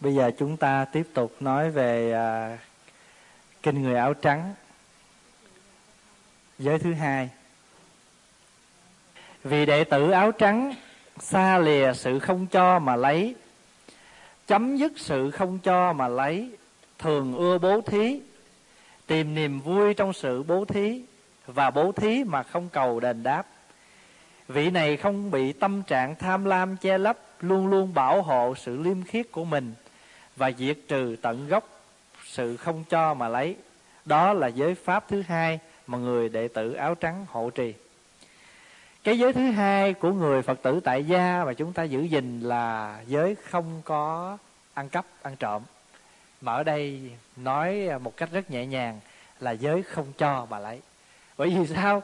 Bây giờ chúng ta tiếp tục nói về à, kinh người áo trắng. Giới thứ hai. Vì đệ tử áo trắng xa lìa sự không cho mà lấy, chấm dứt sự không cho mà lấy, thường ưa bố thí, tìm niềm vui trong sự bố thí và bố thí mà không cầu đền đáp. Vị này không bị tâm trạng tham lam che lấp, luôn luôn bảo hộ sự liêm khiết của mình và diệt trừ tận gốc sự không cho mà lấy. Đó là giới pháp thứ hai mà người đệ tử áo trắng hộ trì. Cái giới thứ hai của người Phật tử tại gia mà chúng ta giữ gìn là giới không có ăn cắp, ăn trộm. Mà ở đây nói một cách rất nhẹ nhàng là giới không cho mà lấy. Bởi vì sao?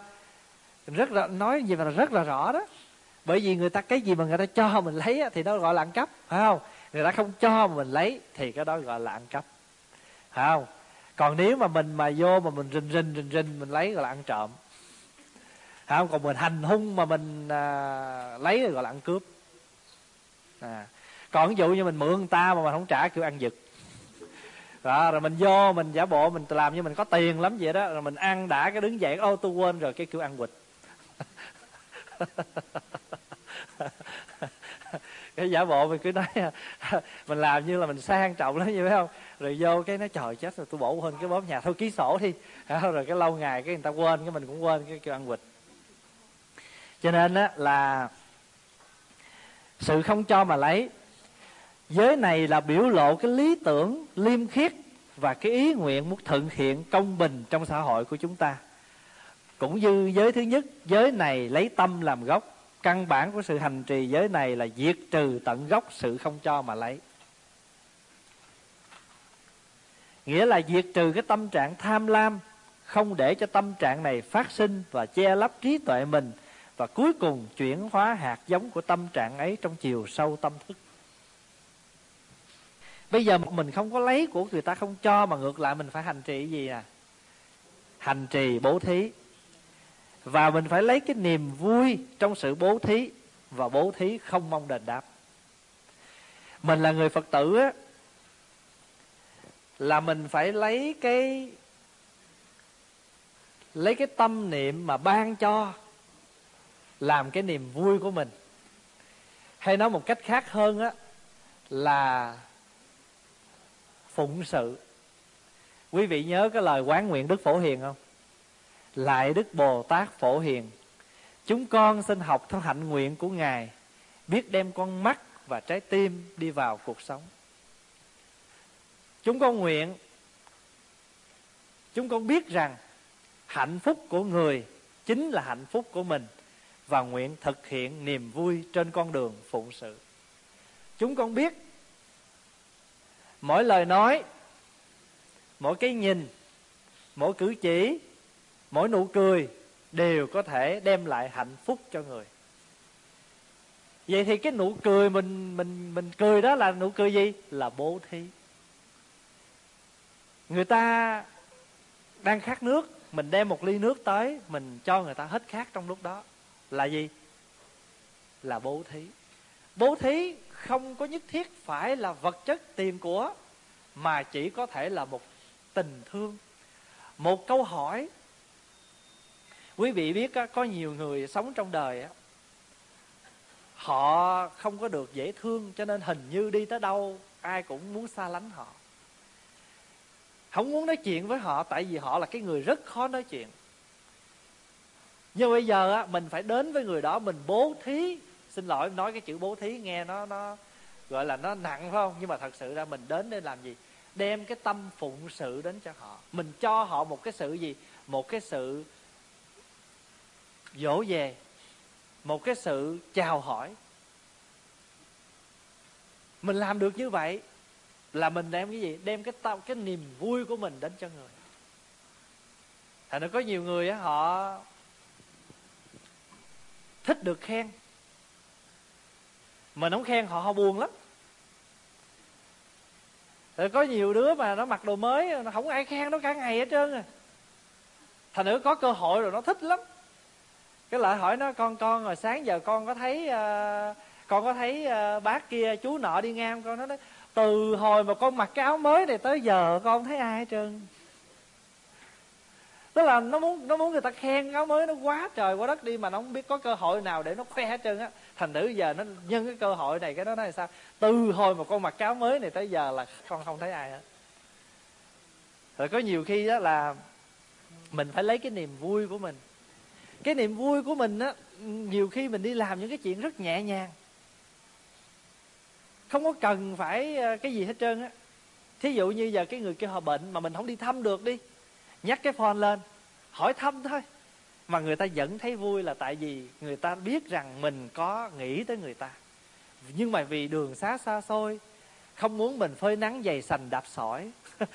Rất là nói gì mà rất là rõ đó. Bởi vì người ta cái gì mà người ta cho mình lấy thì đó gọi là ăn cắp, phải không? Người ta không cho mình lấy thì cái đó gọi là ăn cắp. Phải không? Còn nếu mà mình mà vô mà mình rình rình rình rình mình lấy gọi là ăn trộm. Phải không? Còn mình hành hung mà mình à, lấy gọi là ăn cướp. À. còn ví dụ như mình mượn người ta mà mình không trả kêu ăn giật. Đó, rồi mình vô mình giả bộ mình làm như mình có tiền lắm vậy đó rồi mình ăn đã cái đứng dậy ô tôi quên rồi cái kêu ăn quỵt. cái giả bộ mình cứ nói, mình làm như là mình sang trọng lắm, như phải không? Rồi vô cái nó trời, chết rồi, tôi bổ hơn cái bóp nhà thôi, ký sổ đi. Rồi cái lâu ngày cái người ta quên, cái mình cũng quên, cái kêu ăn quỵt cho nên á, là sự không cho mà lấy. Giới này là biểu lộ cái lý tưởng, liêm khiết và cái ý nguyện muốn thực hiện công bình trong xã hội của chúng ta. Cũng như giới thứ nhất, giới này lấy tâm làm gốc căn bản của sự hành trì giới này là diệt trừ tận gốc sự không cho mà lấy. Nghĩa là diệt trừ cái tâm trạng tham lam, không để cho tâm trạng này phát sinh và che lấp trí tuệ mình, và cuối cùng chuyển hóa hạt giống của tâm trạng ấy trong chiều sâu tâm thức. Bây giờ mình không có lấy của người ta không cho mà ngược lại mình phải hành trì gì à? Hành trì bố thí và mình phải lấy cái niềm vui trong sự bố thí và bố thí không mong đền đáp. Mình là người phật tử á, là mình phải lấy cái lấy cái tâm niệm mà ban cho, làm cái niềm vui của mình. Hay nói một cách khác hơn á, là phụng sự. Quý vị nhớ cái lời quán nguyện đức phổ hiền không? Lại đức bồ tát phổ hiền. Chúng con xin học theo hạnh nguyện của ngài, biết đem con mắt và trái tim đi vào cuộc sống. Chúng con nguyện, chúng con biết rằng hạnh phúc của người chính là hạnh phúc của mình và nguyện thực hiện niềm vui trên con đường phụng sự. Chúng con biết, mỗi lời nói, mỗi cái nhìn, mỗi cử chỉ mỗi nụ cười đều có thể đem lại hạnh phúc cho người. Vậy thì cái nụ cười mình mình mình cười đó là nụ cười gì? Là bố thí. Người ta đang khát nước, mình đem một ly nước tới, mình cho người ta hết khát trong lúc đó. Là gì? Là bố thí. Bố thí không có nhất thiết phải là vật chất tiền của, mà chỉ có thể là một tình thương. Một câu hỏi quý vị biết có nhiều người sống trong đời họ không có được dễ thương, cho nên hình như đi tới đâu, ai cũng muốn xa lánh họ. Không muốn nói chuyện với họ, tại vì họ là cái người rất khó nói chuyện. Nhưng bây giờ á, mình phải đến với người đó, mình bố thí. Xin lỗi nói cái chữ bố thí nghe nó nó gọi là nó nặng, phải không? Nhưng mà thật sự ra mình đến để làm gì? Đem cái tâm phụng sự đến cho họ. Mình cho họ một cái sự gì? Một cái sự dỗ về một cái sự chào hỏi. Mình làm được như vậy là mình đem cái gì? Đem cái tâm, cái niềm vui của mình đến cho người. Thành ra có nhiều người á, họ thích được khen. Mà không khen họ họ buồn lắm. Rồi có nhiều đứa mà nó mặc đồ mới, nó không ai khen nó cả ngày hết trơn à. Thành nữa có cơ hội rồi nó thích lắm cái lại hỏi nó con con rồi sáng giờ con có thấy uh, con có thấy uh, bác kia chú nọ đi ngang? Con nói từ hồi mà con mặc cái áo mới này tới giờ con thấy ai hết trơn. Tức là nó muốn nó muốn người ta khen áo mới nó quá trời quá đất đi mà nó không biết có cơ hội nào để nó khoe hết trơn á. Thành thử giờ nó nhân cái cơ hội này cái đó nói là sao? Từ hồi mà con mặc cái áo mới này tới giờ là con không thấy ai hết. Rồi có nhiều khi đó là mình phải lấy cái niềm vui của mình cái niềm vui của mình á nhiều khi mình đi làm những cái chuyện rất nhẹ nhàng. Không có cần phải ờ, cái gì hết trơn á. Thí dụ như giờ cái người kia họ bệnh mà mình không đi thăm được đi, nhắc cái phone lên, hỏi thăm thôi. Mà người ta vẫn thấy vui là tại vì người ta biết rằng mình có nghĩ tới người ta. Nhưng mà vì đường xá xa xôi, không muốn mình phơi nắng dày sành đạp sỏi.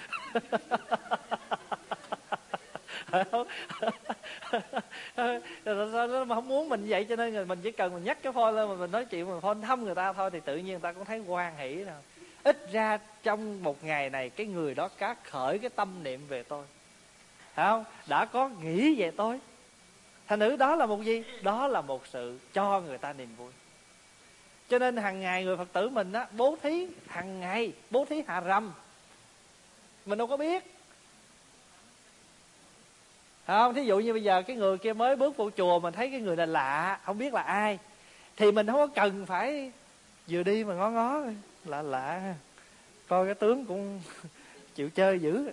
sao nó mà không muốn mình vậy, cho nên mình chỉ cần mình nhắc cái phone lên mà mình nói chuyện mình phone thăm người ta thôi thì tự nhiên người ta cũng thấy quan hỷ nào ít ra trong một ngày này, cái người đó cá khởi cái tâm niệm về tôi. Thấy không? Đã có nghĩ về tôi. Thành nữ đó là một gì? Đó là một sự cho người ta niềm vui. Cho nên hàng ngày người phật tử mình á, bố thí hàng ngày, bố thí hà rầm mình đâu có biết không thí dụ như bây giờ cái người kia mới bước vô chùa mình thấy cái người là lạ không biết là ai thì mình không có cần phải vừa đi mà ngó ngó lạ lạ. Coi cái tướng cũng chịu chơi dữ.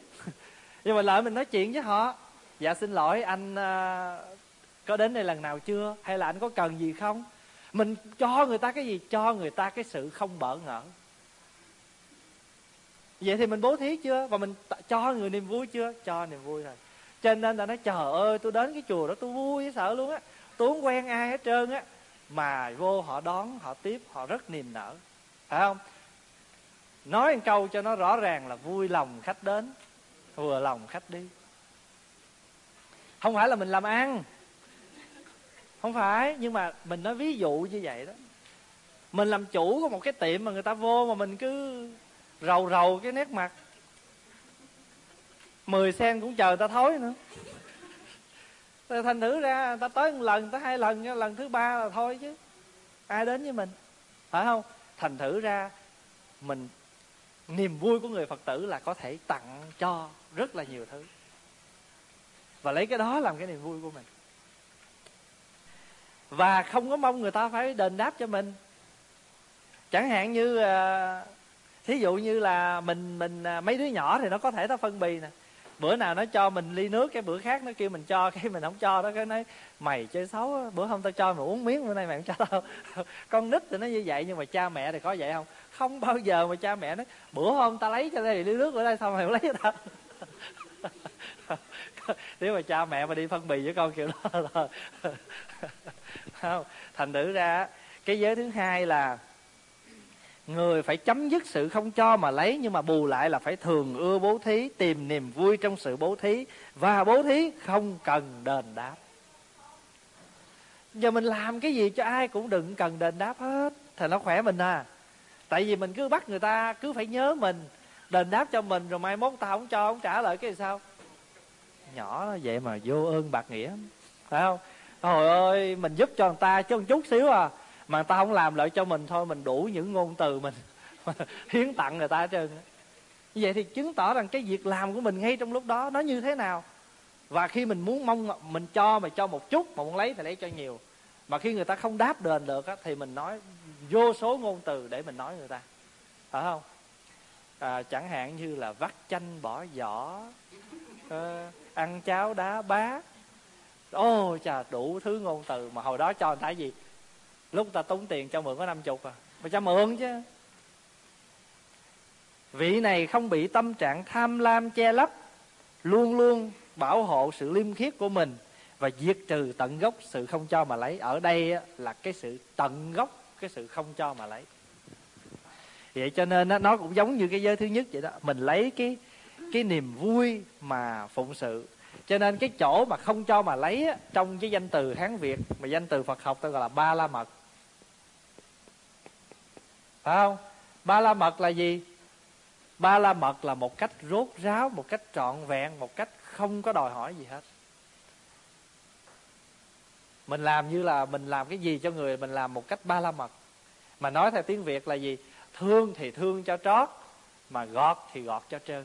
Nhưng mà lại mình nói chuyện với họ dạ xin lỗi anh uh, có đến đây lần nào chưa? Hay là anh có cần gì không? Mình cho người ta cái gì? Cho người ta cái sự không bỡ ngỡ. Vậy thì mình bố thí chưa? Và mình cho người niềm vui chưa? Cho niềm vui rồi cho nên ta nói, trời ơi, tôi đến cái chùa đó tôi vui sợ luôn á. Tôi không quen ai hết trơn á. Mà vô họ đón, họ tiếp, họ rất niềm nở. Phải không? Nói một câu cho nó rõ ràng là vui lòng khách đến, vừa lòng khách đi. Không phải là mình làm ăn. Không phải, nhưng mà mình nói ví dụ như vậy đó. Mình làm chủ của một cái tiệm mà người ta vô mà mình cứ rầu rầu cái nét mặt mười sen cũng chờ ta thối nữa. Rồi thành thử ra, ta tới một lần, tới hai lần lần thứ ba là thôi chứ. Ai đến với mình? Phải không? Thành thử ra, mình, niềm vui của người phật tử là có thể tặng cho rất là nhiều thứ. Và lấy cái đó làm cái niềm vui của mình. Và không có mong người ta phải đền đáp cho mình. Chẳng hạn như ờ, thí dụ như là mình mình ờ, mấy đứa nhỏ thì nó có thể nó phân bì nè bữa nào nó cho mình ly nước, cái bữa khác nó kêu mình cho, cái mình không cho đó, cái nói, mày chơi xấu bữa hôm tao cho mày uống miếng, bữa nay mày không cho tao. Con nít thì nó như vậy, nhưng mà cha mẹ thì có vậy không? Không bao giờ mà cha mẹ nói, bữa hôm tao lấy cho đây ly nước, bữa đây sao mày không lấy cho tao? Nếu mà cha mẹ mà đi phân bì với con kiểu đó là không, thành thử ra cái giới thứ hai là người phải chấm dứt sự không cho mà lấy, nhưng mà bù lại là phải thường ưa bố thí, tìm niềm vui trong sự bố thí, và bố thí không cần đền đáp. Giờ mình làm cái gì cho ai cũng đừng cần đền đáp hết, thì nó khỏe mình à. Tại vì mình cứ bắt người ta cứ phải nhớ mình, đền đáp cho mình rồi mai mốt ta không cho, không trả lại cái gì sao? Nhỏ vậy mà vô ơn bạc nghĩa. Phải không? Trời ơi, mình giúp cho người ta chứ một chút xíu à mà người ta không làm lại cho mình thôi mình đủ những ngôn từ mình. Hiến tặng người ta hết trơn như vậy thì chứng tỏ rằng cái việc làm của mình ngay trong lúc đó nó như thế nào? Và khi mình muốn mong mình cho mà cho một chút mà muốn lấy thì lấy cho nhiều. Mà khi người ta không đáp đền được á, thì mình nói vô số ngôn từ để mình nói người ta. Phải không? À, chẳng hạn như là vắt chanh bỏ vỏ à, ờ, ăn cháo đá bá. Ô oh, chà đủ thứ ngôn từ mà hồi đó cho người ta gì? Lúc ta tốn tiền cho mượn có năm chục à. Mà cho mượn chứ. Vị này không bị tâm trạng tham lam che lấp, luôn luôn bảo hộ sự liêm khiết của mình và diệt trừ tận gốc sự không cho mà lấy. Ở đây là cái sự tận gốc, cái sự không cho mà lấy. Vậy cho nên nó cũng giống như cái giới thứ nhất vậy đó. Mình lấy cái cái niềm vui mà phụng sự. Cho nên cái chỗ mà không cho mà lấy trong cái danh từ hán việt, mà danh từ phật học tôi gọi là ba la mật phải không ba la mật là gì? Ba la mật là một cách rốt ráo, một cách trọn vẹn, một cách không có đòi hỏi gì hết. Mình làm như là mình làm cái gì cho người, mình làm một cách ba la mật. Mà nói theo tiếng việt là gì? Thương thì thương cho trót, mà gọt thì gọt cho trơn.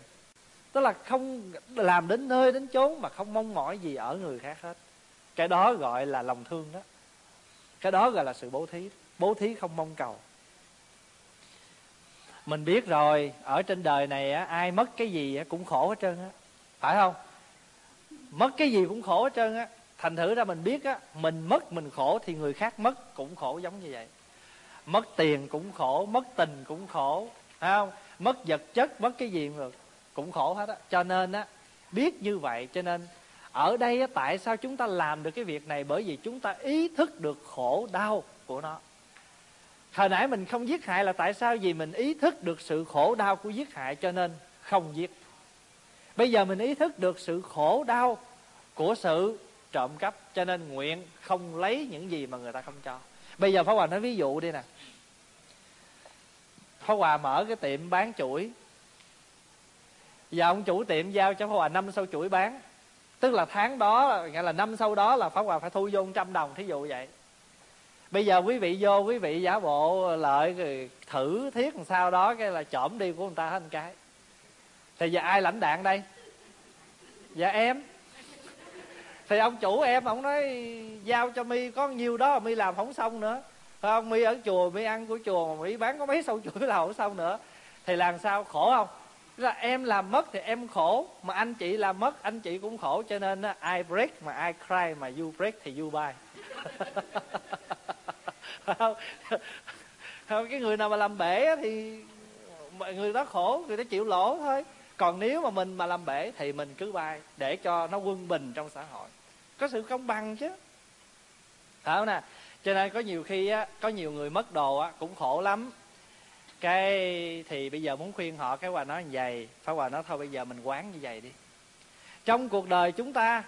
Tức là không làm đến nơi đến chốn mà không mong mỏi gì ở người khác hết. Cái đó gọi là lòng thương đó. Cái đó gọi là sự bố thí. Bố thí không mong cầu mình biết rồi ở trên đời này á, ai mất cái gì cũng khổ hết trơn á. Phải không? Mất cái gì cũng khổ hết trơn á. Thành thử ra mình biết á mình mất mình khổ thì người khác mất cũng khổ giống như vậy. Mất tiền cũng khổ mất tình cũng khổ phải không? Mất vật chất mất cái gì được cũng khổ hết á. Cho nên á biết như vậy cho nên ở đây á, tại sao chúng ta làm được cái việc này? Bởi vì chúng ta ý thức được khổ đau của nó hồi nãy mình không giết hại là tại sao? Vì mình ý thức được sự khổ đau của giết hại cho nên không giết. Bây giờ mình ý thức được sự khổ đau của sự trộm cắp cho nên nguyện không lấy những gì mà người ta không cho. Bây giờ pháp hòa nói ví dụ đi nè. Pháp hòa mở cái tiệm bán chuỗi. Và ông chủ tiệm giao cho pháp hòa năm sau chuỗi bán. Tức là tháng đó, nghĩa là năm sau đó là pháp hòa phải thu vô trăm đồng, thí dụ vậy bây giờ quý vị vô, quý vị giả bộ lợi rồi thử thiết làm sao đó, cái là trộm đi của người ta hết một cái. Thì giờ ai lãnh đạn đây? Dạ em. Thì ông chủ em, ông nói, giao cho mi, có nhiêu đó, mi làm không xong nữa. Phải không? Mi ở chùa, mi ăn của chùa mà mi bán có mấy sâu chuỗi là không xong nữa. Thì làm sao? Khổ không? Là em làm mất thì em khổ, mà anh chị làm mất, anh chị cũng khổ, cho nên ai break, mà ai cry, mà you break thì you buy. không? không, cái người nào mà làm bể thì mọi người đó khổ, người đó chịu lỗ thôi. Còn nếu mà mình mà làm bể thì mình cứ bay để cho nó quân bình trong xã hội. Có sự công bằng chứ. Phải không nè? Cho nên có nhiều khi á, có nhiều người mất đồ á, cũng khổ lắm. Cái thì bây giờ muốn khuyên họ, cái hòa nói như vậy. Phải hòa nói thôi, bây giờ mình quán như vậy đi. Trong cuộc đời chúng ta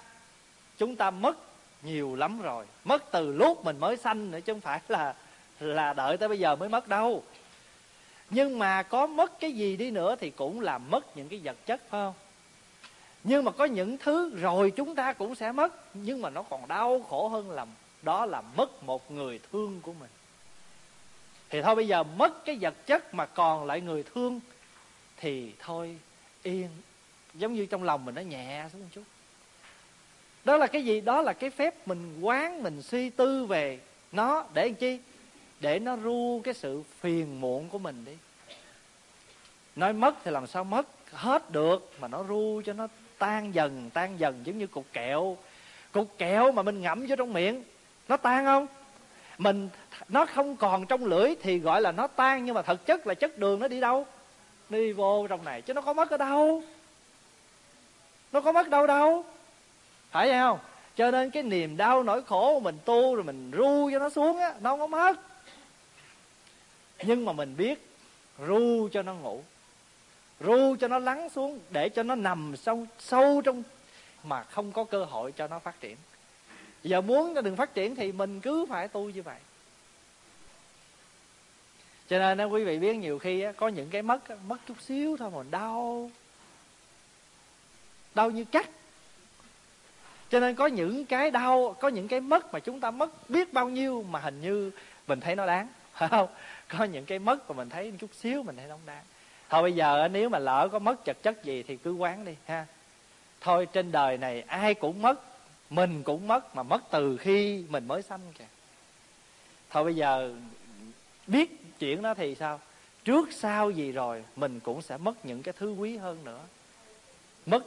chúng ta mất nhiều lắm rồi. Mất từ lúc mình mới sanh nữa chứ không phải là là đợi tới bây giờ mới mất đâu. Nhưng mà có mất cái gì đi nữa thì cũng làm mất những cái vật chất, phải không? Nhưng mà có những thứ rồi chúng ta cũng sẽ mất, nhưng mà nó còn đau khổ hơn là, đó là mất một người thương của mình. Thì thôi bây giờ mất cái vật chất mà còn lại người thương thì thôi, yên. Giống như trong lòng mình nó nhẹ xuống một chút đó là cái gì? Đó là cái phép mình quán, mình suy tư về nó để làm chi? Để nó ru cái sự phiền muộn của mình đi. Nói mất thì làm sao mất? Hết được mà nó ru cho nó tan dần tan dần giống như cục kẹo. Cục kẹo mà mình ngậm vô trong miệng, nó tan không? Mình, nó không còn trong lưỡi thì gọi là nó tan, nhưng mà thực chất là chất đường nó đi đâu? Nó đi vô trong này, chứ nó có mất ở đâu? Nó có mất đâu đâu? Phải vậy không? Cho nên cái niềm đau nỗi khổ mình tu rồi mình ru cho nó xuống á, nó không có mất. Nhưng mà mình biết, ru cho nó ngủ. Ru cho nó lắng xuống để cho nó nằm sâu sâu trong mà không có cơ hội cho nó phát triển. Giờ muốn nó đừng phát triển thì mình cứ phải tu như vậy. Cho nên quý vị biết nhiều khi có những cái mất mất chút xíu thôi mà đau. Đau như cắt cho nên có những cái đau, có những cái mất mà chúng ta mất biết bao nhiêu mà hình như mình thấy nó đáng, phải không? Có những cái mất mà mình thấy chút xíu mình thấy nó không đáng. Thôi bây giờ nếu mà lỡ có mất vật chất gì thì cứ quán đi, ha. Thôi trên đời này ai cũng mất, mình cũng mất mà mất từ khi mình mới sanh kìa. Thôi bây giờ biết chuyện đó thì sao? Trước sau gì rồi, mình cũng sẽ mất những cái thứ quý hơn nữa. Mất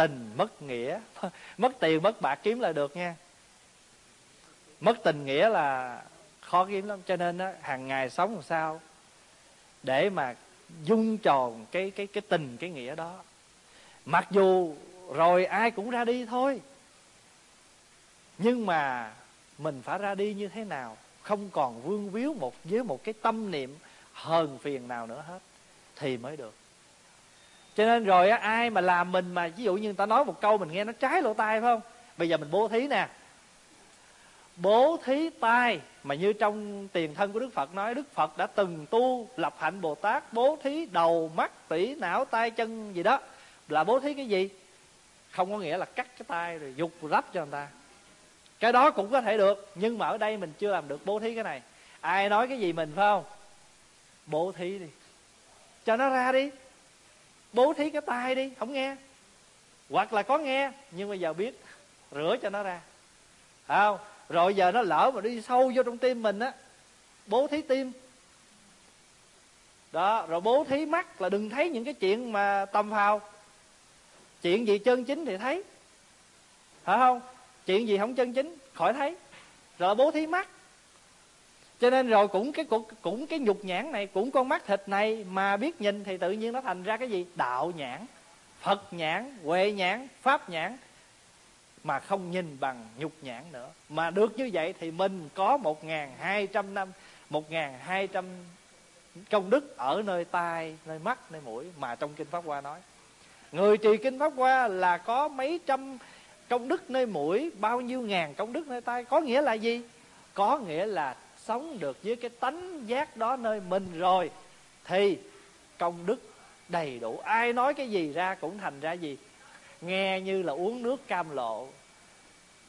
tình, mất nghĩa. Mất tiền, mất bạc kiếm là được nha. Mất tình, nghĩa là khó kiếm lắm. Cho nên á, hàng ngày sống làm sao để mà dung tròn cái cái cái tình, cái nghĩa đó. Mặc dù rồi ai cũng ra đi thôi, nhưng mà mình phải ra đi như thế nào? Không còn vương víu một, với một cái tâm niệm hờn phiền nào nữa hết, thì mới được cho nên rồi á, ai mà làm mình mà, ví dụ như người ta nói một câu mình nghe nó trái lỗ tai, phải không? Bây giờ mình bố thí nè. Bố thí tai mà như trong tiền thân của đức phật nói, đức phật đã từng tu, lập hạnh bồ tát, bố thí đầu mắt tỷ não tay chân gì đó. Là bố thí cái gì? Không có nghĩa là cắt cái tay rồi dục rắp cho người ta. Cái đó cũng có thể được, nhưng mà ở đây mình chưa làm được bố thí cái này. Ai nói cái gì mình, phải không? Bố thí đi. Cho nó ra đi bố thí cái tai đi, không nghe. Hoặc là có nghe, nhưng bây giờ biết, rửa cho nó ra. Không, rồi giờ nó lỡ mà đi sâu vô trong tim mình á, bố thí tim. Đó, rồi bố thí mắt là đừng thấy những cái chuyện mà tầm phào. Chuyện gì chân chính thì thấy. Phải không? Chuyện gì không chân chính, khỏi thấy. Rồi bố thí mắt cho nên rồi cũng cái cũng, cũng cái nhục nhãn này cũng con mắt thịt này mà biết nhìn thì tự nhiên nó thành ra cái gì? Đạo nhãn phật nhãn huệ nhãn pháp nhãn mà không nhìn bằng nhục nhãn nữa. Mà được như vậy thì mình có một ngàn hai trăm năm một ngàn hai trăm công đức ở nơi tai nơi mắt nơi mũi mà trong kinh pháp hoa nói. Người trì kinh pháp hoa là có mấy trăm công đức nơi mũi bao nhiêu ngàn công đức nơi tai có nghĩa là gì? Có nghĩa là sống được với cái tánh giác đó nơi mình rồi, thì công đức đầy đủ. Ai nói cái gì ra cũng thành ra gì? Nghe như là uống nước cam lộ.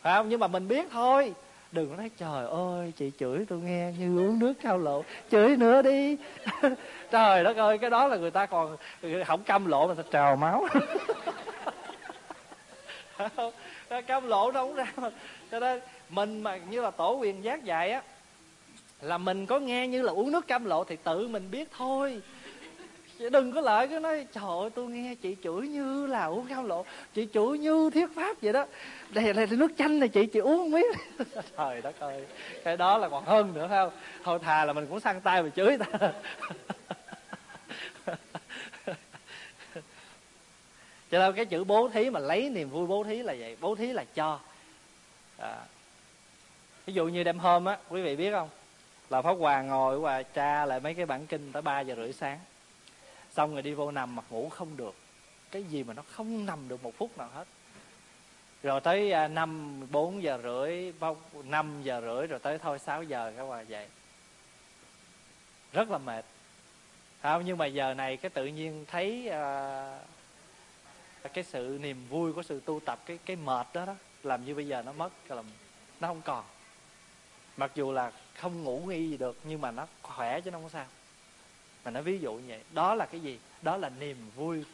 Phải không? Nhưng mà mình biết thôi. Đừng có nói, trời ơi, chị chửi tôi nghe như uống nước cam lộ. Chửi nữa đi. Trời đất ơi, cái đó là người ta còn không cam lộ mà ta trào máu. Cam lộ đâu ra mà. Cho nên mình mà như là tổ quyền giác dạy á là mình có nghe như là uống nước cam lộ thì tự mình biết thôi. Chứ đừng có lại cứ nói, trời ơi, tôi nghe chị chửi như là uống cam lộ, chị chửi như thiết pháp vậy đó. Đây là nước chanh này, chị chị uống miếng trời đất ơi, cái đó là còn hơn nữa, phải không? Thôi thà là mình cũng sang tay mà chửi ta. Cho nên cái chữ bố thí mà lấy niềm vui bố thí là vậy, bố thí là cho. À. ví dụ như đêm hôm á, quý vị biết không? Là pháp hòa ngồi và tra lại mấy cái bản kinh tới ba giờ rưỡi sáng. Xong rồi đi vô nằm mặt ngủ không được. Cái gì mà nó không nằm được một phút nào hết. Rồi tới à, năm bốn giờ rưỡi năm giờ rưỡi rồi tới thôi 6 giờ các bà dậy. Rất là mệt. Không nhưng mà giờ này cái tự nhiên thấy uh, cái sự niềm vui của sự tu tập cái cái mệt đó đó làm như bây giờ nó mất làm nó không còn. Mặc dù là không ngủ nghi gì được, nhưng mà nó khỏe chứ nó không sao. Mà nó ví dụ như vậy. Đó là cái gì? Đó là niềm vui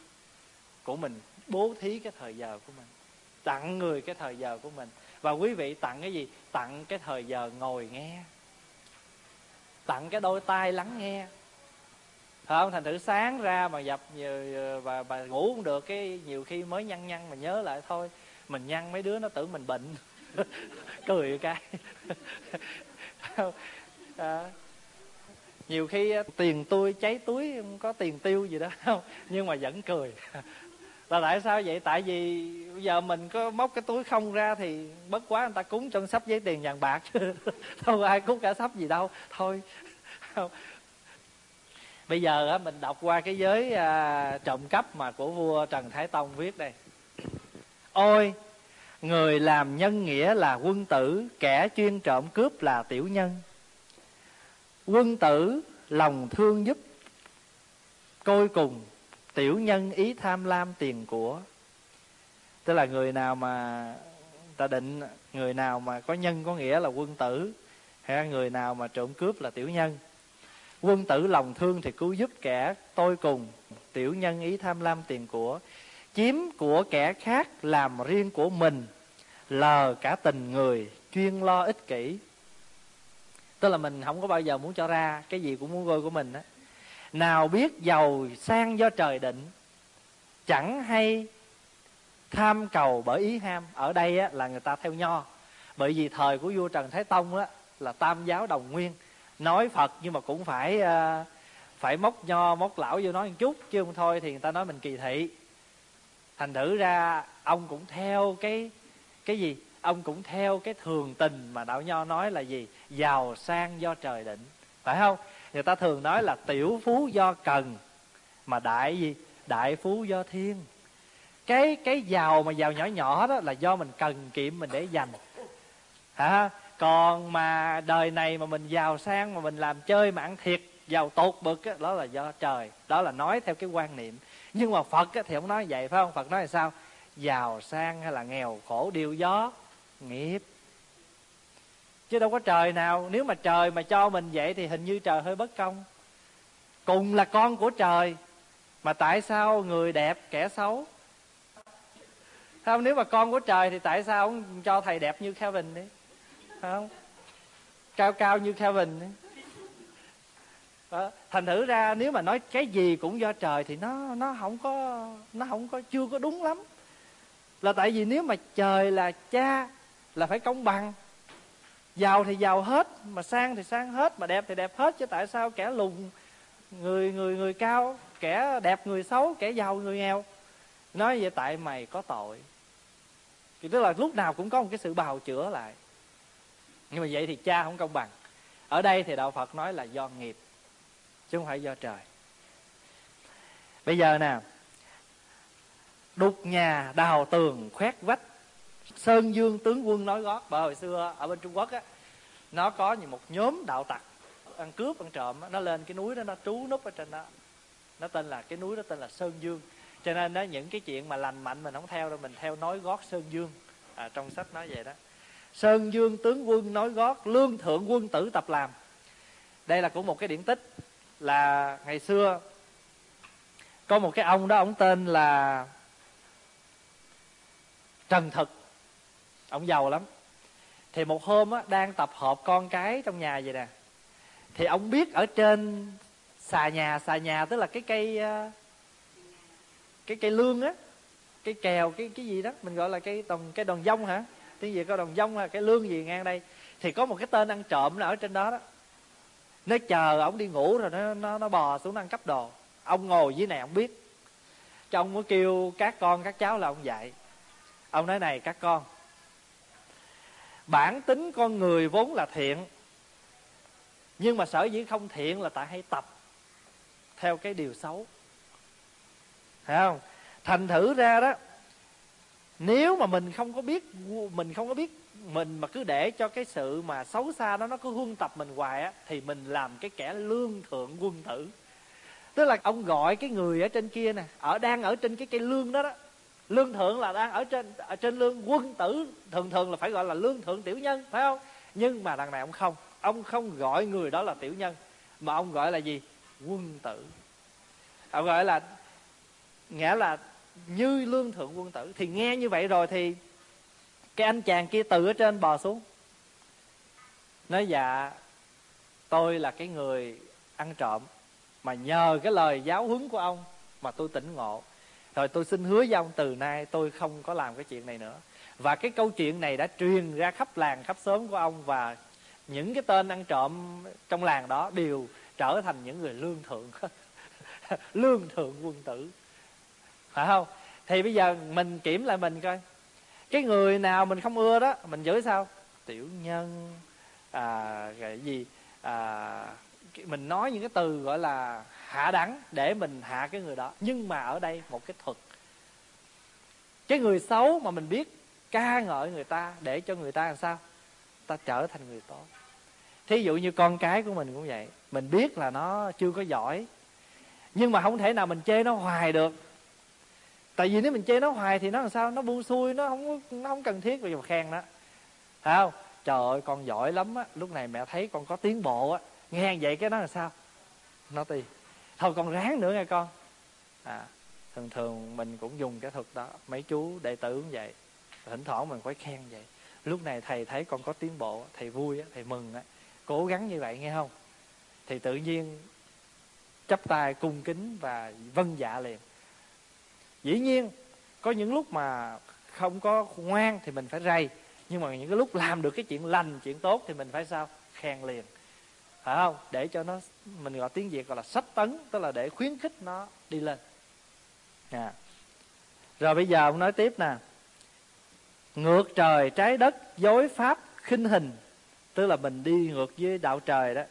của mình. Bố thí cái thời giờ của mình. Tặng người cái thời giờ của mình. Và quý vị tặng cái gì? Tặng cái thời giờ ngồi nghe. Tặng cái đôi tai lắng nghe. Phải không? Thành thử sáng ra mà dập và bà ngủ không được, cái nhiều khi mới nhăn nhăn mà nhớ lại thôi. Mình nhăn mấy đứa nó tưởng mình bệnh. Cười cái à, nhiều khi ờ, tiền tôi cháy túi không có tiền tiêu gì đó không nhưng mà vẫn cười. Là tại sao vậy? Tại vì bây giờ mình có móc cái túi không ra thì bất quá người ta cúng trong sắp giấy tiền vàng bạc chứ. Đâu ai cúng cả sắp gì đâu thôi. Bây giờ mình đọc qua cái giới à, trộm cắp mà của vua trần thái tông viết đây. Ôi người làm nhân nghĩa là quân tử, kẻ chuyên trộm cướp là tiểu nhân. Quân tử lòng thương giúp côi cùng, tiểu nhân ý tham lam tiền của. Tức là người nào mà ta định, người nào mà có nhân có nghĩa là quân tử, hay người nào mà trộm cướp là tiểu nhân. Quân tử lòng thương thì cứu giúp kẻ tôi cùng, tiểu nhân ý tham lam tiền của chiếm của kẻ khác làm riêng của mình lờ cả tình người chuyên lo ích kỷ. Tức là mình không có bao giờ muốn cho ra cái gì cũng muốn gôi của mình á. Nào biết giàu sang do trời định chẳng hay tham cầu bởi ý ham. Ở đây á, là người ta theo nho. Bởi vì thời của vua trần thái tông á, là tam giáo đồng nguyên. Nói phật nhưng mà cũng phải uh, phải móc nho móc lão vô nói một chút chứ không thôi thì người ta nói mình kỳ thị thành thử ra ông cũng theo cái cái gì? Ông cũng theo cái thường tình mà đạo nho nói là gì? Giàu sang do trời định. Phải không? Người ta thường nói là tiểu phú do cần mà đại gì? Đại phú do thiên. Cái cái giàu mà giàu nhỏ nhỏ đó là do mình cần kiệm mình để dành. Hả? Còn mà đời này mà mình giàu sang mà mình làm chơi mà ăn thiệt giàu tột bực đó, đó là do trời. Đó là nói theo cái quan niệm nhưng mà phật thì không nói vậy, phải không? Phật nói là sao? Giàu sang hay là nghèo khổ đều gió, nghiệp. Chứ đâu có trời nào, nếu mà trời mà cho mình vậy thì hình như trời hơi bất công. Cùng là con của trời, mà tại sao người đẹp, kẻ xấu? Không? Nếu mà con của trời thì tại sao không cho thầy đẹp như Kevin đi không? Cao cao như Kevin đi Ờ, thành thử ra nếu mà nói cái gì cũng do trời thì nó nó không có, nó không có, chưa có đúng lắm. Là tại vì nếu mà trời là cha là phải công bằng. Giàu thì giàu hết, mà sang thì sang hết, mà đẹp thì đẹp hết, chứ tại sao kẻ lùn, người người người cao, kẻ đẹp người xấu, kẻ giàu người nghèo. Nói vậy tại mày có tội. Thì tức là lúc nào cũng có một cái sự bào chữa lại. Nhưng mà vậy thì cha không công bằng. Ở đây thì đạo phật nói là do nghiệp chứ không phải do trời. Bây giờ nè đục nhà đào tường khoét vách sơn dương tướng quân nói gót bởi hồi xưa ở bên trung quốc á nó có như một nhóm đạo tặc ăn cướp ăn trộm nó lên cái núi đó nó trú núp ở trên đó. Nó tên là cái núi đó tên là sơn dương. Cho nên đó những cái chuyện mà lành mạnh mình không theo đâu mình theo nói gót sơn dương. À, trong sách nói vậy đó. Sơn dương tướng quân nói gót lương thượng quân tử tập làm. Đây là của một cái điển tích là ngày xưa có một cái ông đó ông tên là trần thực. Ông giàu lắm. Thì một hôm á, đang tập hợp con cái trong nhà vậy nè. Thì ông biết ở trên xà nhà xà nhà tức là cái cây ờ, cái cây lương á cái kèo cái cái gì đó mình gọi là cái đồng cái đòn dông hả? Tiếng gì có đòn dông là cái lương gì ngang đây? Thì có một cái tên ăn trộm là ở trên đó đó nó chờ ông đi ngủ rồi nó nó nó bò xuống ăn cắp đồ. Ông ngồi dưới này ông biết. Cho ông mới kêu các con, các cháu là ông dạy. Ông nói này, các con, bản tính con người vốn là thiện, nhưng mà sở dĩ không thiện là tại hay tập theo cái điều xấu. Thấy không? Thành thử ra đó, nếu mà mình không có biết, mình không có biết mình mà cứ để cho cái sự mà xấu xa đó nó cứ huân tập mình hoài á, thì mình làm cái kẻ lương thượng quân tử. Tức là ông gọi cái người ở trên kia nè, ở đang ở trên cái cây lương đó đó. Lương thượng là đang ở trên ở trên lương quân tử, thường thường là phải gọi là lương thượng tiểu nhân, phải không? Nhưng mà đằng này ông không ông không gọi người đó là tiểu nhân, mà ông gọi là gì? Quân tử. Ông gọi là, nghĩa là như lương thượng quân tử. Thì nghe như vậy rồi thì cái anh chàng kia từ ở trên bò xuống. Nói dạ tôi là cái người ăn trộm, mà nhờ cái lời giáo huấn của ông mà tôi tỉnh ngộ. Rồi tôi xin hứa với ông từ nay tôi không có làm cái chuyện này nữa. Và cái câu chuyện này đã truyền ra khắp làng, khắp xóm của ông và những cái tên ăn trộm trong làng đó đều trở thành những người lương thượng. Lương thượng quân tử. Phải không? Thì bây giờ mình kiểm lại mình coi cái người nào mình không ưa đó, mình giới sao? Tiểu nhân. À cái gì? À mình nói những cái từ gọi là hạ đẳng để mình hạ cái người đó. Nhưng mà ở đây một cái thuật. Cái người xấu mà mình biết ca ngợi người ta để cho người ta làm sao? Ta trở thành người tốt. Thí dụ như con cái của mình cũng vậy. Mình biết là nó chưa có giỏi. Nhưng mà không thể nào mình chê nó hoài được tại vì nếu mình chê nó hoài thì nó làm sao? Nó buông xuôi, nó không nó không cần thiết. Rồi khen đó thấy không? Trời ơi, con giỏi lắm á. Lúc này mẹ thấy con có tiến bộ á. Nghe vậy cái đó là sao? Nó ti. Thôi con ráng nữa nghe con. À thường thường mình cũng dùng cái thuật đó. Mấy chú đệ tử cũng vậy. Thỉnh thoảng mình phải khen vậy. Lúc này thầy thấy con có tiến bộ thầy vui thầy mừng á. Cố gắng như vậy nghe không? Thì tự nhiên chắp tay cung kính và vâng dạ liền dĩ nhiên, có những lúc mà không có ngoan thì mình phải rầy, nhưng mà những cái lúc làm được cái chuyện lành, chuyện tốt thì mình phải sao? Khen liền. Phải không? Để cho nó, mình gọi tiếng việt gọi là sách tấn, tức là để khuyến khích nó đi lên. À. rồi bây giờ ông nói tiếp nè. Ngược trời trái đất, dối pháp khinh hình, tức là mình đi ngược với đạo trời đó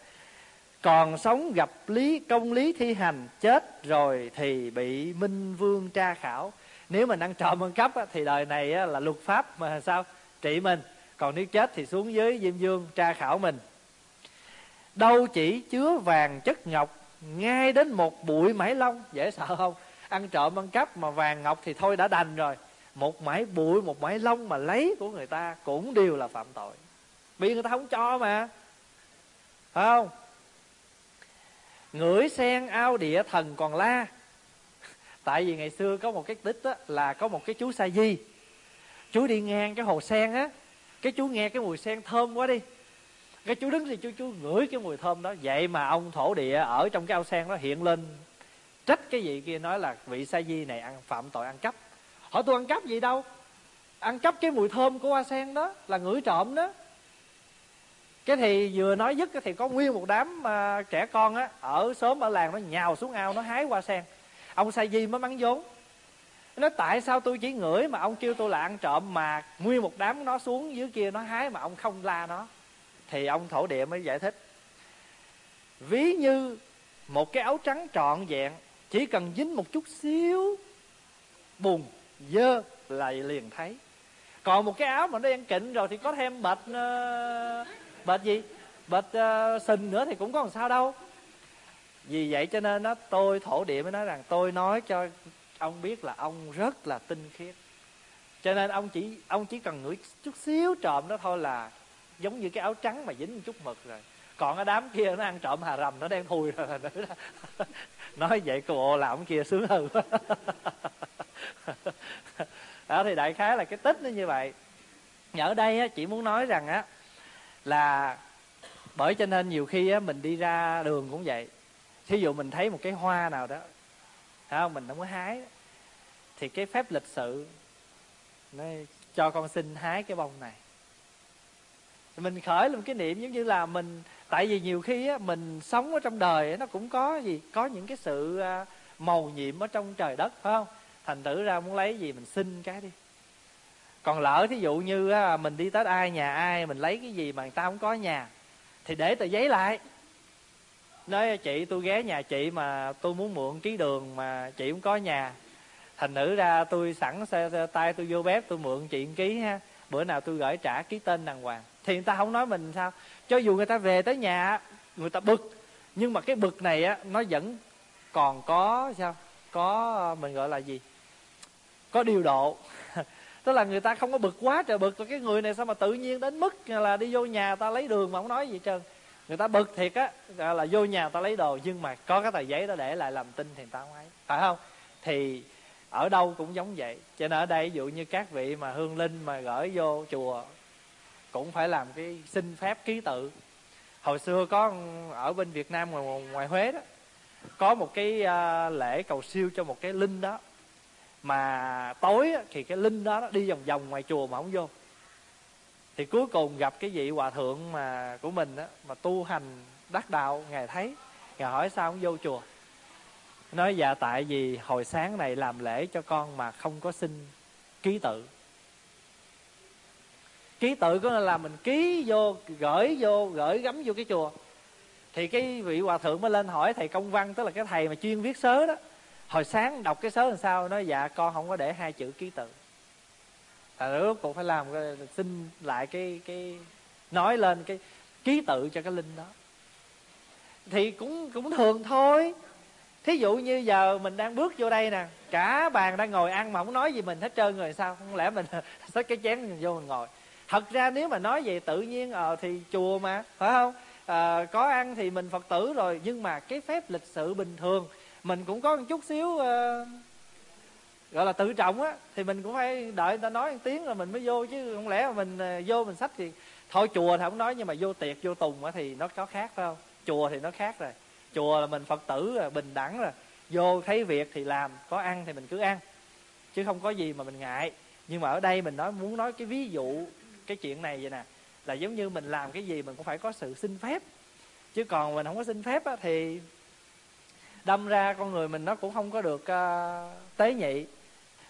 còn sống gặp lý công lý thi hành chết rồi thì bị minh vương tra khảo. Nếu mình ăn trộm ăn cắp á, thì đời này á, là luật pháp mà sao? Trị mình. Còn nếu chết thì xuống dưới diêm vương tra khảo mình. Đâu chỉ chứa vàng chất ngọc ngay đến một bụi mãi lông. Dễ sợ không? Ăn trộm ăn cắp mà vàng ngọc thì thôi đã đành rồi. Một mãi bụi một mãi lông mà lấy của người ta cũng đều là phạm tội. Vì người ta không cho mà. Phải không? Ngửi sen ao địa thần còn la. Tại vì ngày xưa có một cái tích á, là có một cái chú sa di. Chú đi ngang cái hồ sen á cái chú nghe cái mùi sen thơm quá đi. Cái chú đứng thì chú chú ngửi cái mùi thơm đó. Vậy mà ông thổ địa ở trong cái ao sen đó hiện lên. Trách cái vị kia nói là vị sa di này ăn phạm tội ăn cắp. Hỏi tôi ăn cắp gì đâu? Ăn cắp cái mùi thơm của hoa sen đó là ngửi trộm đó cái thì vừa nói dứt thì có nguyên một đám uh, trẻ con á ở sớm ở làng nó nhào xuống ao nó hái hoa sen. Ông sa di mới mắng vốn. Nó tại sao tôi chỉ ngửi mà ông kêu tôi là ăn trộm mà nguyên một đám nó xuống dưới kia nó hái mà ông không la nó? Thì ông thổ địa mới giải thích. Ví như một cái áo trắng trọn vẹn chỉ cần dính một chút xíu bùn dơ là liền thấy. Còn một cái áo mà nó đen kịnh rồi thì có thêm bệt uh, bệnh gì? Bệnh uh, ờ, sình nữa thì cũng có làm sao đâu. Vì vậy cho nên nó tôi thổ địa mới nói rằng tôi nói cho ông biết là ông rất là tinh khiết. Cho nên ông chỉ ông chỉ cần ngửi chút xíu trộm đó thôi là giống như cái áo trắng mà dính chút mực rồi. Còn cái đám kia nó ăn trộm hà rầm nó đang thui rồi nói vậy cô là làm kia sướng hơn. Đó thì đại khái là cái tích nó như vậy. Ở đây á, chỉ muốn nói rằng á là bởi cho nên nhiều khi á, mình đi ra đường cũng vậy. Thí dụ mình thấy một cái hoa nào đó phải không? Mình không có hái thì cái phép lịch sự nó cho con xin hái cái bông này. Mình khởi lên cái niệm giống như là mình tại vì nhiều khi á, mình sống ở trong đời nó cũng có gì có những cái sự à, màu nhiệm ở trong trời đất phải không? Thành tử ra muốn lấy gì mình xin cái đi còn lỡ thí dụ như mình đi tới ai nhà ai mình lấy cái gì mà người ta không có nhà thì để tờ giấy lại. Nói chị tôi ghé nhà chị mà tôi muốn mượn ký đường mà chị không có nhà. Thành nữ ra tôi sẵn xe, tay tôi vô bếp tôi mượn chị ký ha. Bữa nào tôi gửi trả ký tên đàng hoàng. Thì người ta không nói mình sao? Cho dù người ta về tới nhà người ta bực. Nhưng mà cái bực này á nó vẫn còn có sao? Có ờ, mình gọi là gì? Có điều độ tức là người ta không có bực quá trời bực rồi cái người này sao mà tự nhiên đến mức là đi vô nhà ta lấy đường mà không nói gì trơn. Người ta bực thiệt á là vô nhà ta lấy đồ nhưng mà có cái tờ giấy đó để lại làm tin thì người ta không ấy. Phải không? Thì ở đâu cũng giống vậy. Cho nên ở đây ví dụ như các vị mà hương linh mà gửi vô chùa cũng phải làm cái xin phép ký tự. Hồi xưa có ở bên việt nam ngoài, ngoài huế đó có một cái uh, lễ cầu siêu cho một cái linh đó mà tối thì cái linh đó đi vòng vòng ngoài chùa mà không vô. Thì cuối cùng gặp cái vị hòa thượng mà của mình đó, mà tu hành đắc đạo ngài thấy. Ngài hỏi sao không vô chùa? Nói dạ tại vì hồi sáng này làm lễ cho con mà không có xin ký tự. Ký tự có là mình ký vô gửi vô gửi gắm vô cái chùa. Thì cái vị hòa thượng mới lên hỏi thầy công văn tức là cái thầy mà chuyên viết sớ đó hồi sáng đọc cái sớ làm sao nói dạ con không có để hai chữ ký tự. Là rốt cuộc phải làm xin lại cái cái nói lên cái ký tự cho cái linh đó. Thì cũng cũng thường thôi. Thí dụ như giờ mình đang bước vô đây nè cả bàn đang ngồi ăn mà không nói gì mình hết trơn rồi sao? Không lẽ mình xách cái chén mình vô mình ngồi? Thật ra nếu mà nói về tự nhiên ờ thì chùa mà phải không? À, có ăn thì mình phật tử rồi nhưng mà cái phép lịch sự bình thường mình cũng có một chút xíu uh, gọi là tự trọng á thì mình cũng phải đợi người ta nói một tiếng rồi mình mới vô chứ không lẽ mà mình uh, vô mình sách thì thôi chùa thì không nói nhưng mà vô tiệc vô tùng á thì nó có khác phải không? Chùa thì nó khác rồi. Chùa là mình phật tử rồi, bình đẳng rồi. Vô thấy việc thì làm có ăn thì mình cứ ăn. Chứ không có gì mà mình ngại. Nhưng mà ở đây mình nói muốn nói cái ví dụ cái chuyện này vậy nè là giống như mình làm cái gì mình cũng phải có sự xin phép. Chứ còn mình không có xin phép á, thì đâm ra con người mình nó cũng không có được uh, tế nhị.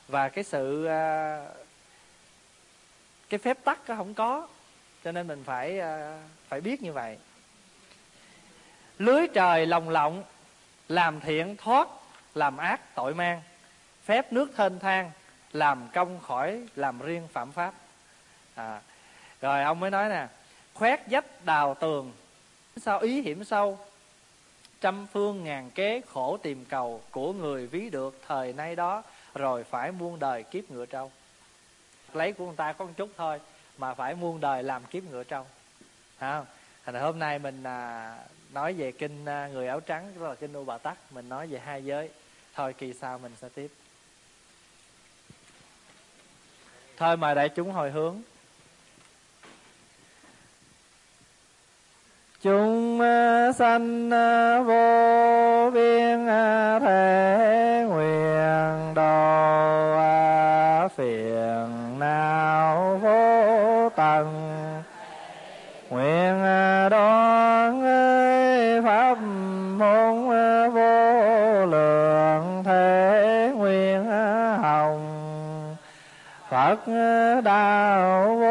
Và cái sự uh, cái phép tắc nó không có cho nên mình phải uh, phải biết như vậy. Lưới trời lồng lộng làm thiện thoát làm ác tội mang. Phép nước thênh thang làm công khỏi làm riêng phạm pháp. À, rồi ông mới nói nè khoét dách đào tường sao ý hiểm sâu trăm phương ngàn kế khổ tìm cầu của người ví được thời nay đó rồi phải muôn đời kiếp ngựa trâu. Lấy của người ta có một chút thôi mà phải muôn đời làm kiếp ngựa trâu. Hả thành hôm nay mình à, nói về kinh à, người áo trắng Tức là kinh u bà tắc mình nói về hai giới. Thôi kỳ sau mình sẽ tiếp. Thôi mời đại chúng hồi hướng. Chúng à, sanh à, vô biên à, thể nguyện đồ phiền não vô tận. Nguyện đoan pháp môn vô lượng thế nguyện hồng. Phật đạo vô